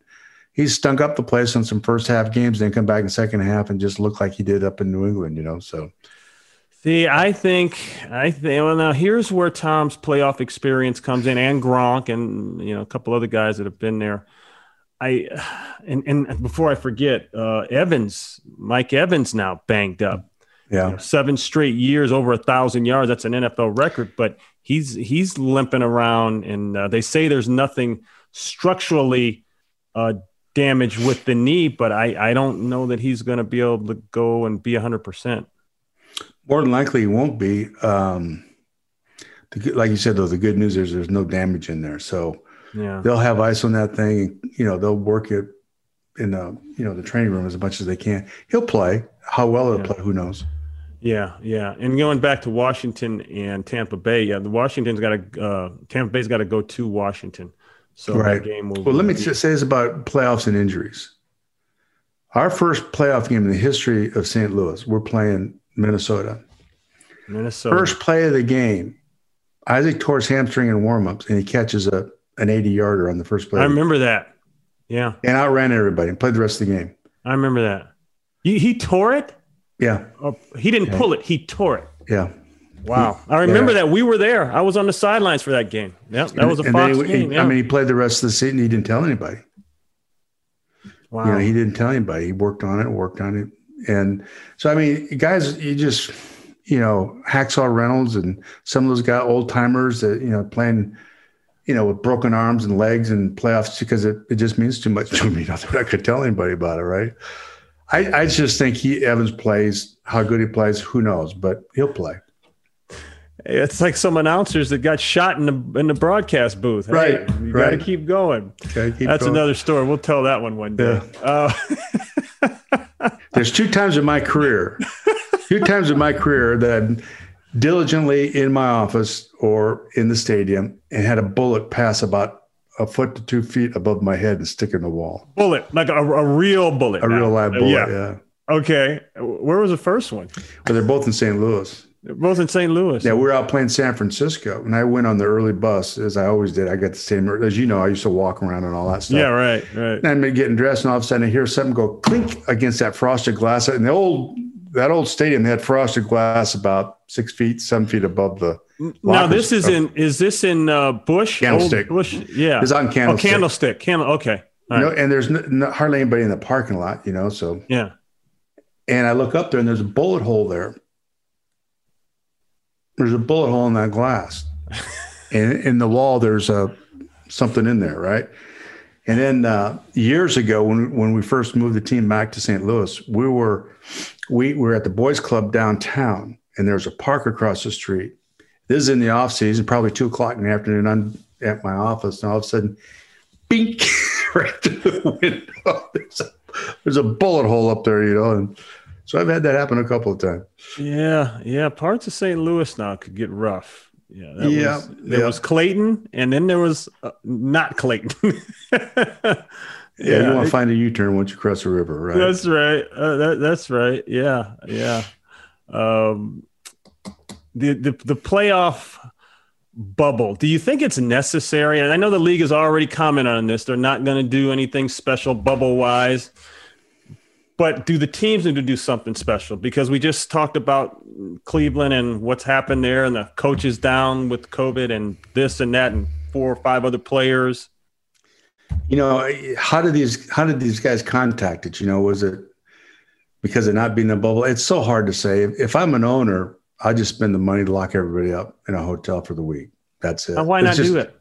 he's stunk up the place on some first half games, then come back in second half and just look like he did up in New England, you know? So,
See, I think I think well now here's where Tom's playoff experience comes in, and Gronk, and you know a couple other guys that have been there. I and and before I forget, uh, Evans, Mike Evans, now banged up.
Yeah,
you know, seven straight years over a thousand yards. That's an NFL record, but he's he's limping around, and uh, they say there's nothing structurally uh, damaged with the knee, but I I don't know that he's going to be able to go and be hundred percent.
More than likely, he won't be. Um, the, like you said, though, the good news is there's no damage in there, so
Yeah.
they'll have ice on that thing. You know, they'll work it in the you know the training room as much as they can. He'll play. How well he'll
Yeah.
play, who knows?
Yeah, yeah. And going back to Washington and Tampa Bay, yeah, the Washington's got to uh, Tampa Bay's got to go to Washington. So
Right.
that game will.
Well, let me
be-
just say this about playoffs and injuries. Our first playoff game in the history of St. Louis, we're playing Minnesota.
Minnesota.
First play of the game, Isaac tore his hamstring in warmups, and he catches a an 80 yarder on the first play.
I remember that. Yeah,
and outran everybody and played the rest of the game.
I remember that. He, he tore it.
Yeah,
Oh, he didn't pull it. He tore it.
yeah.
Wow. I remember
Yeah.
that. We were there. I was on the sidelines for that game. Yeah, that was a
And
Fox
he-
game.
he-
yeah.
I mean, he played the rest of the season. He didn't tell anybody.
wow.
You know, he didn't tell anybody. He worked on it, worked on it, and so I mean, guys, you just you know, Hacksaw Reynolds and some of those guys, old timers that you know playing, you know, with broken arms and legs and playoffs because it, it just means too much (laughs) to me. Not that I could tell anybody about it, right? I, I just think he Evans plays. How good he plays, who knows? But he'll play.
It's like some announcers that got shot in the in the broadcast booth. Hey,
Right,
you got to keep going.
Keep
That's
going.
another story. We'll tell that one one day. Uh, (laughs)
There's two times in my career, two times in my career that I'm diligently in my office or in the stadium and had a bullet pass about a foot to two feet above my head and stick in the wall.
bullet, like a, a real bullet.
A
now.
real live bullet,
yeah.
yeah.
Okay. Where was the first one?
Well, they're both in St. Louis.
They're both in St. Louis.
Yeah, we were out playing San Francisco, and I went on the early bus as I always did. I got the same, as you know, I used to walk around and all that stuff.
Yeah, right, right.
And I'm getting dressed, and all of a sudden I hear something go clink against that frosted glass. And the old that old stadium had frosted glass about six feet, seven feet above the.
Now this is in is this in uh, Busch?
Candlestick.
Old Busch, yeah.
It's on
Oh,
Candlestick.
Candlestick. Candle. Okay. All
No,
right.
and there's no, no, hardly anybody in the parking lot, you know. So,
Yeah.
and I look up there, and there's a bullet hole there. There's a bullet hole in that glass, and in the wall, there's a something in there, right? And then uh, years ago, when when we first moved the team back to St. Louis, we were we were at the boys' club downtown, and there's a park across the street. This is in the off season, probably two o'clock in the afternoon. I'm at my office, and all of a sudden, bink, (laughs) right through the window. (laughs) There's a, there's a bullet hole up there, you know. And so I've had that happen a couple of times.
Yeah. Yeah. Parts of St. Louis now could get rough. Yeah. That
Yeah,
Was, there
yeah.
was Clayton, and then there was uh, not Clayton. (laughs)
Yeah, you want to find a U-turn once you cross the river, right?
That's right. Uh, that, that's right. Yeah, yeah. Um, the the the playoff bubble. Do you think it's necessary? And I know the league has already commented on this. They're not going to do anything special bubble wise. But do the teams need to do something special? Because we just talked about Cleveland and what's happened there, and the coaches down with COVID and this and that, and four or five other players.
You know, how did these how did these guys contact it? You know, was it because of not being in a bubble? It's so hard to say. If, if I'm an owner, I just spend the money to lock everybody up in a hotel for the week. That's it.
Why
It's
not
just-
do it?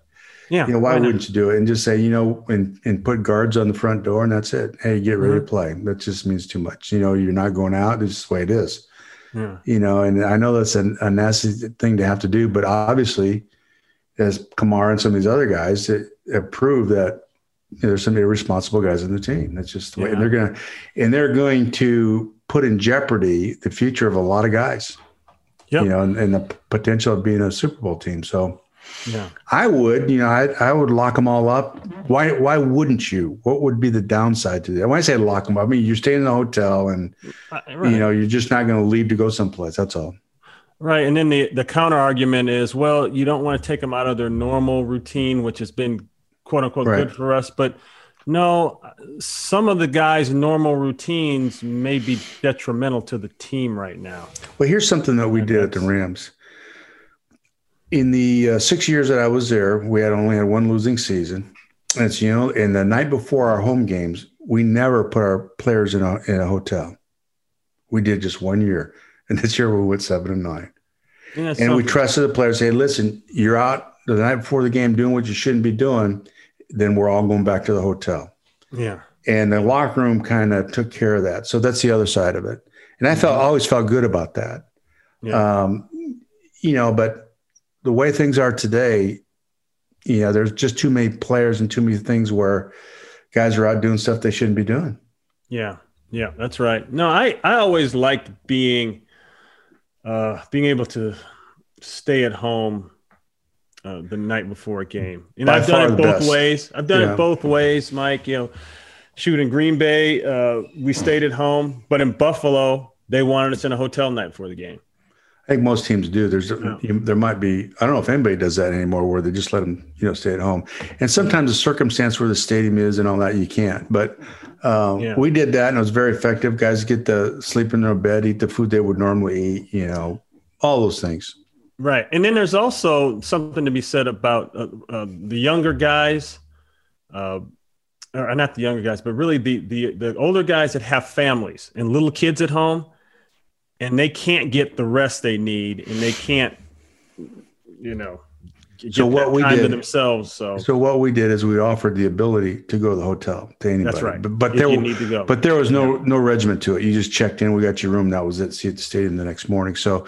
Yeah.
You know, why,
not?
wouldn't you do it and just say, you know, and and put guards on the front door and that's it. Hey, get ready
Mm-hmm.
to play. That just means too much. You know, you're not going out. It's just the way it is.
Yeah.
You know, and I know that's a, a nasty thing to have to do, but obviously, as Kamara and some of these other guys that have proved that you know, there's some irresponsible guys in the team. That's just the way. And they're gonna and they're going to put in jeopardy the future of a lot of guys.
Yep.
You know, and, and the potential of being a Super Bowl team. So
Yeah.
I would, you know, I, I would lock them all up. Why why wouldn't you? What would be the downside to that? When I say lock them up, I mean you're staying in the hotel and
Uh, right.
you know you're just not going to leave to go someplace. That's all.
Right. And then the, the counter argument is, well, you don't want to take them out of their normal routine, which has been quote unquote
Right.
good for us. But no, some of the guys' normal routines may be detrimental to the team right now.
Well, here's something that we did at the Rams. In the uh, six years that I was there, we had only had one losing season. And it's, you know, and the night before our home games, we never put our players in a, in a hotel. We did just one year. (laughs) And this year we went seven and nine.
Yeah,
And we trusted the players, say, listen, you're out the night before the game doing what you shouldn't be doing. Then we're all going back to the hotel.
Yeah.
And the locker room kind of took care of that. So that's the other side of it. And I felt always felt good about that.
Yeah.
Um, you know, but the way things are today, you know, there's just too many players and too many things where guys are out doing stuff they shouldn't be doing.
Yeah, yeah, that's right. No, I I always liked being uh being able to stay at home uh, the night before a game. And
By
I've done it both
best.
ways. I've done
Yeah.
it both ways, Mike. You know, shoot in Green Bay, uh, we stayed at home, but in Buffalo, they wanted us in a hotel night before the game.
I think most teams do. There's you, there might be I don't know if anybody does that anymore, where they just let them you know stay at home. And sometimes the circumstance where the stadium is and all that you can't. But um,
Yeah.
we did that and it was very effective. Guys get to sleep in their bed, eat the food they would normally eat. You know, all those things.
Right. And then there's also something to be said about uh, uh, the younger guys, uh, or not the younger guys, but really the, the, the older guys that have families and little kids at home and they can't get the rest they need and they can't, you know, get
So what we
time to
did-
themselves. So,
So what we did is we offered the ability to go to the hotel to anybody.
That's right.
But, but there
you need to go.
but there was no no regiment to it. You just checked in. We got your room. That was it. See you at the stadium the next morning. So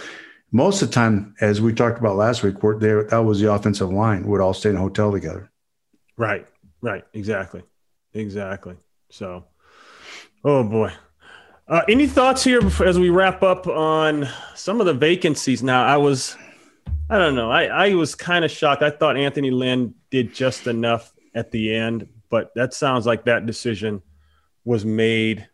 most of the time, as we talked about last week, we're there. That was the offensive line would all stay in a hotel together.
right, right. Exactly. Exactly. So, oh boy. Uh, any thoughts here before, as we wrap up on some of the vacancies? Now, I was, I don't know, I, I was kind of shocked. I thought Anthony Lynn did just enough at the end, but that sounds like that decision was made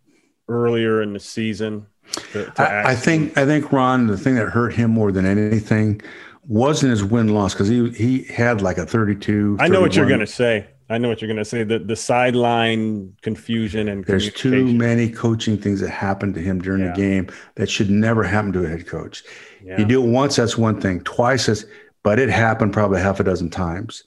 earlier in the season. To, to
I, I think I think Ron, the thing that hurt him more than anything wasn't his win loss because he he had like a 32.
I know what you're going to say. I know what you're going to say. The the sideline confusion and
There's too many coaching things that happened to him during
Yeah.
the game that should never happen to a head coach.
Yeah.
You do it once, that's one thing. Twice, that's, but it happened probably half a dozen times.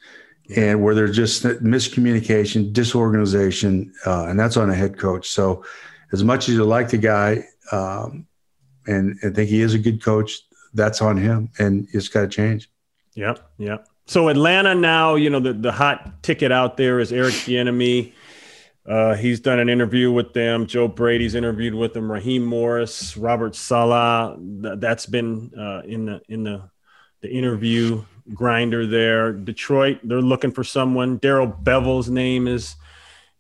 And where there's just miscommunication, disorganization, uh, and that's on a head coach. So, as much as you like the guy um, and, and think he is a good coach, that's on him, and it's got to change.
Yep, yep. So Atlanta now, you know, the, the hot ticket out there is Eric Bieniemy. Uh, he's done an interview with them. Joe Brady's interviewed with them. Raheem Morris, Robert Saleh. Th- that's been uh, in the in the the interview grinder there. Detroit, they're looking for someone. Darrell Bevell's name is,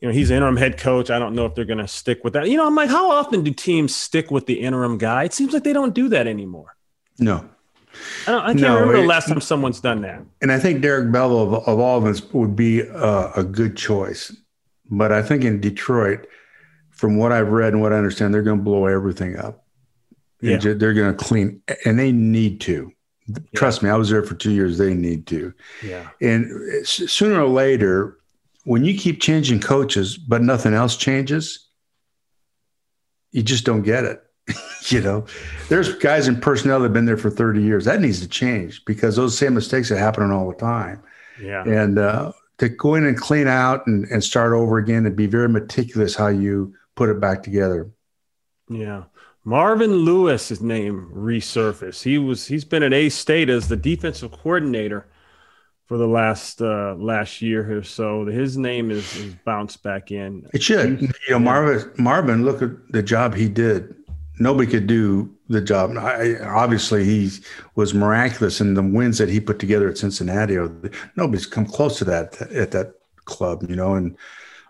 you know, he's interim head coach. I don't know if they're going to stick with that. You know, I'm like, how often do teams stick with the interim guy? It seems like they don't do that anymore.
No,
I, don't, I can't
No,
remember the last time someone's done that.
and I think Darrell Bevell, of all of us would be uh, a good choice. But I think in Detroit, from what I've read and what I understand, they're going to blow everything up.
Yeah.
ju- They're going to clean, and they need to. Trust me, I was there for two years. They need to.
Yeah.
And s- sooner or later, when you keep changing coaches, but nothing else changes, you just don't get it. (laughs) you know, there's guys in personnel that have been there for 30 years. That needs to change because those same mistakes are happening all the time.
Yeah.
And uh, to go in and clean out and, and start over again and be very meticulous how you put it back together.
Yeah. Marvin Lewis, his name resurfaced. He was he's been at A State as the defensive coordinator for the last uh, last year or so. His name is, is bounced back in.
It should. You know, Marvin, Marvin, look at the job he did. Nobody could do the job. I, obviously, he was miraculous in the wins that he put together at Cincinnati. Nobody's come close to that at that club, you know, and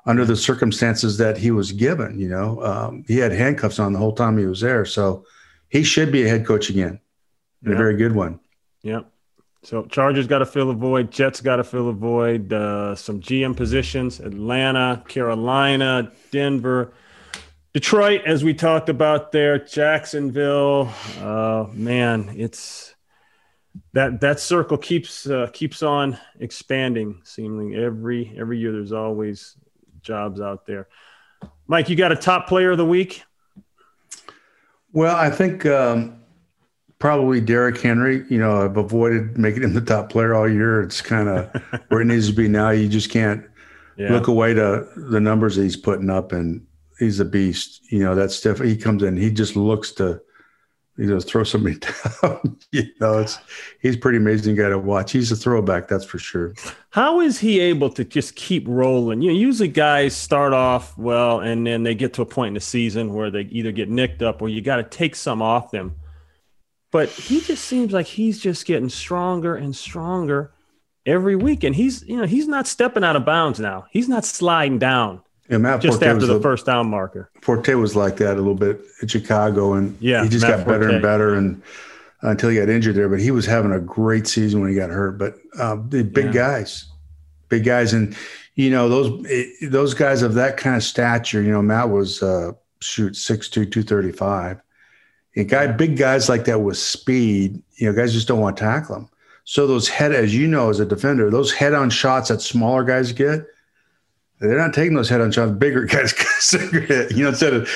under the circumstances that he was given, you know, um, he had handcuffs on the whole time he was there. So he should be a head coach again, and a very good one.
Yep. So Chargers got to fill a void. Jets got to fill a void. Uh, some GM positions: Atlanta, Carolina, Denver, Detroit, as we talked about there. Jacksonville. Uh, man, it's that that circle keeps uh, keeps on expanding. Seemingly every every year, there's always jobs out there. Mike, you got a top player of the week?
Well, I think um, probably Derrick Henry. You know, I've avoided making him the top player all year. It's kind of (laughs) where it needs to be now. You just can't yeah. look away to the numbers that he's putting up, and he's a beast. You know, that's different. He comes in, he just looks to you know throw somebody (laughs) down. you know, it's he's pretty amazing guy to watch. He's a throwback, that's for sure.
How is he able to just keep rolling? You know, usually guys start off well, and then they get to a point in the season where they either get nicked up or you got to take some off them. But he just seems like he's just getting stronger and stronger every week, and he's you know he's not stepping out of bounds now. He's not sliding down. Yeah, Matt just Forte after the a, first down marker.
Forte was like that a little bit in Chicago, and yeah, he just Matt got better and better, and uh, until he got injured there. But he was having a great season when he got hurt. But uh, the big yeah. guys, big guys, and you know those it, those guys of that kind of stature. You know, Matt was uh, shoot 6'2", 235. A guy, big guys like that with speed. You know, guys just don't want to tackle them. So those head, as you know, as a defender, those head-on shots that smaller guys get they're not taking those head on shots. Bigger guys, (laughs) you know, instead of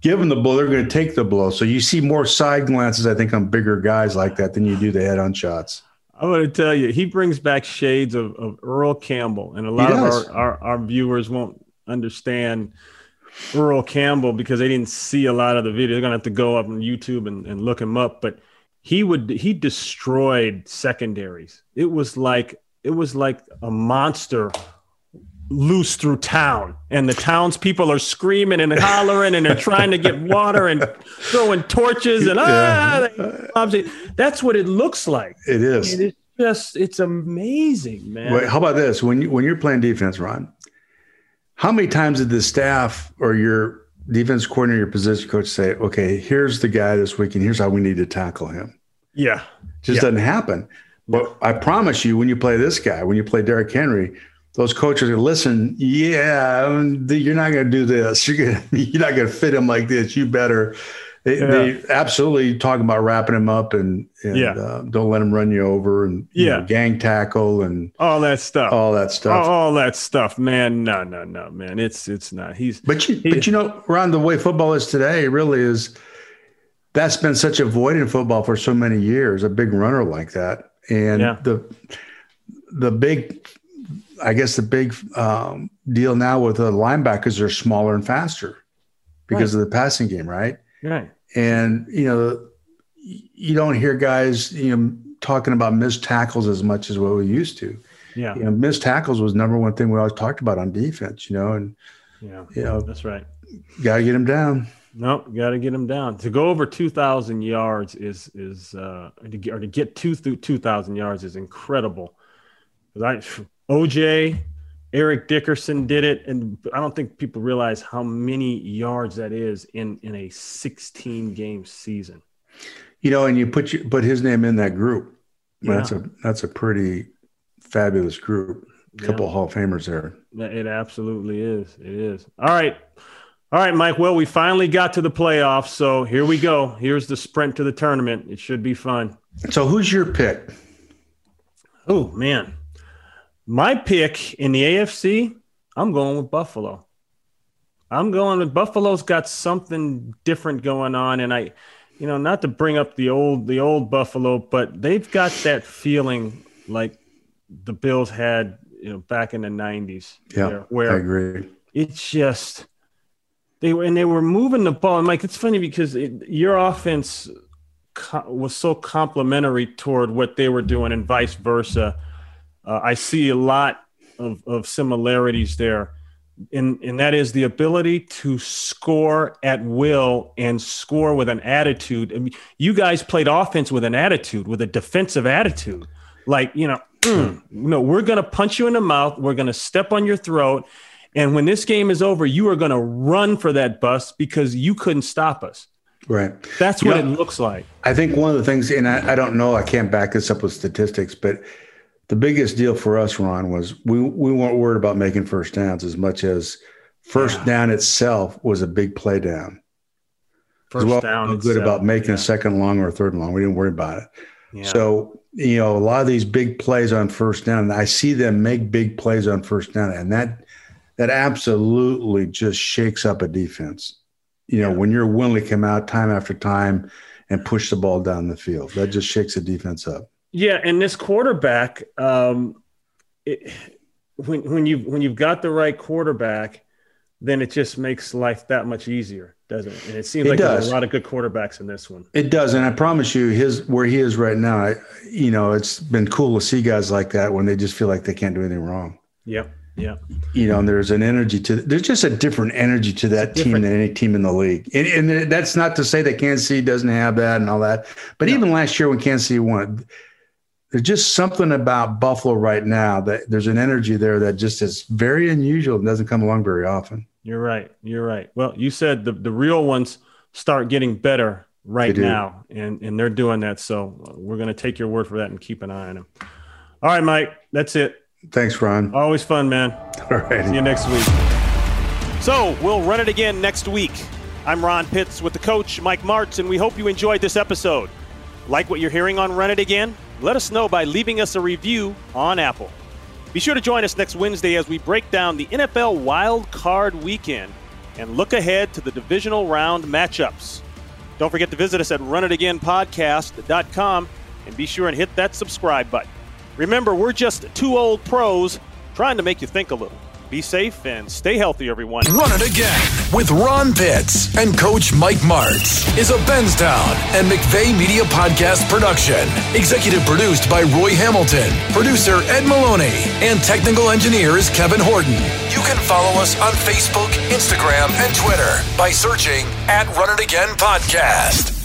giving the blow, they're going to take the blow. So you see more side glances, I think, on bigger guys like that than you do the head on shots.
I'm going to tell you, he brings back shades of, of Earl Campbell, and a lot of our, our, our viewers won't understand Earl Campbell because they didn't see a lot of the video. They're going to have to go up on YouTube and, and look him up. But he would he destroyed secondaries. It was like it was like a monster loose through town. And the townspeople are screaming and hollering and they're trying to get water and throwing torches and yeah. ah, that's what it looks like.
It is.
It's just it's amazing man.
Wait, how about this? When you when you're playing defense ron how many times did the staff or your defense coordinator your position coach say okay here's the guy this week and here's how we need to tackle him
yeah.
Just
yeah.
doesn't happen. But i promise you when you play this guy when you play Derrick henry those coaches are listen, yeah, you're not going to do this. You're going (laughs) you're not going to fit him like this. You better. They, yeah. they absolutely talk about wrapping him up and, and yeah. uh, don't let him run you over and yeah. Know, gang tackle and
all that stuff.
All that stuff.
All, all, that stuff, man. No, no, no, man. It's it's not. He's
but you but you know, around the way football is today, really is. That's been such a void in football for so many years. A big runner like that, and yeah. the the big I guess the big um, deal now with the linebackers are smaller and faster because right. of the passing game, right?
Right.
And you know, you don't hear guys you know talking about missed tackles as much as what we used to.
Yeah.
You know, missed tackles was number one thing we always talked about on defense. You know, and
yeah,
you know
that's right.
Got to get him down.
No, got to get him down. To go over two thousand yards is is uh, to get, or to get two through two thousand yards is incredible. I OJ, Eric Dickerson did it, and I don't think people realize how many yards that is in in a 16 game season.
You know, and you put you put his name in that group. Yeah. That's a that's a pretty fabulous group. A couple yeah. Hall of Famers there.
It absolutely is. It is. All right. All right, Mike. Well, we finally got to the playoffs. So here we go. Here's the sprint to the tournament. It should be fun.
So who's your pick?
Oh, man. My pick in the AFC, I'm going with Buffalo. I'm going with Buffalo's got something different going on, and I, you know, not to bring up the old the old Buffalo, but they've got that feeling like the Bills had, you know, back in the '90s.
Yeah, where, where I agree.
It's just they were and they were moving the ball. And Mike, it's funny because it, your offense co- was so complementary toward what they were doing, and vice versa uh, I see a lot of, of similarities there. And, and that is the ability to score at will and score with an attitude. I mean, you guys played offense with an attitude, with a defensive attitude. Like, you know, mm, no, we're going to punch you in the mouth. We're going to step on your throat. And when this game is over, you are going to run for that bus because you couldn't stop us.
Right.
That's
You
what
know,
it looks like.
I think one of the things, and I, I don't know, I can't back this up with statistics, but the biggest deal for us, Ron, was we we weren't worried about making first downs as much as first
Yeah.
down itself was a big play down.
First
well,
down.
good
itself,
about making
yeah.
a second long or a third long. We didn't worry about it.
Yeah.
So, you know, a lot of these big plays on first down, I see them make big plays on first down, and that that absolutely just shakes up a defense. You know, when you're willing to come out time after time and push the ball down the field, that just shakes the defense up.
Yeah, and this quarterback, um, it, when when you when you've got the right quarterback, then it just makes life that much easier, doesn't it? And it seems
It
like there's
does.
a lot of good quarterbacks in this one.
It does, and I promise you, his where he is right now, I, you know, it's been cool to see guys like that when they just feel like they can't do anything wrong.
Yep. Yeah.
you know, and there's an energy to there's just a different energy to that team than any team in the league. And, and that's not to say that Kansas City doesn't have that and all that. But even last year when Kansas City won, there's just something about Buffalo right now that there's an energy there that just is very unusual and doesn't come along very often.
You're right. You're right. Well, you said the, the real ones start getting better right now, and, and they're doing that. So we're going to take your word for that and keep an eye on them. All right, Mike. That's it.
Thanks, Ron.
Always fun, man.
All right.
See you next week.
So we'll run it again next week. I'm Ron Pitts with the coach, Mike Martz, and we hope you enjoyed this episode. Like what you're hearing on Run It Again? Let us know by leaving us a review on Apple. Be sure to join us next Wednesday as we break down the NFL Wild Card Weekend and look ahead to the divisional round matchups. Don't forget to visit us at runitagainpodcast.com and be sure and hit that subscribe button. Remember, we're just two old pros trying to make you think a little. Be safe and stay healthy, everyone.
Run it again with Ron Pitts and Coach Mike Martz is a Benstown and McVeigh Media Podcast production. Executive produced by Roy Hamilton, producer Ed Maloney, and technical engineer is Kevin Horton. You can follow us on Facebook, Instagram, and Twitter by searching at Run It Again Podcast.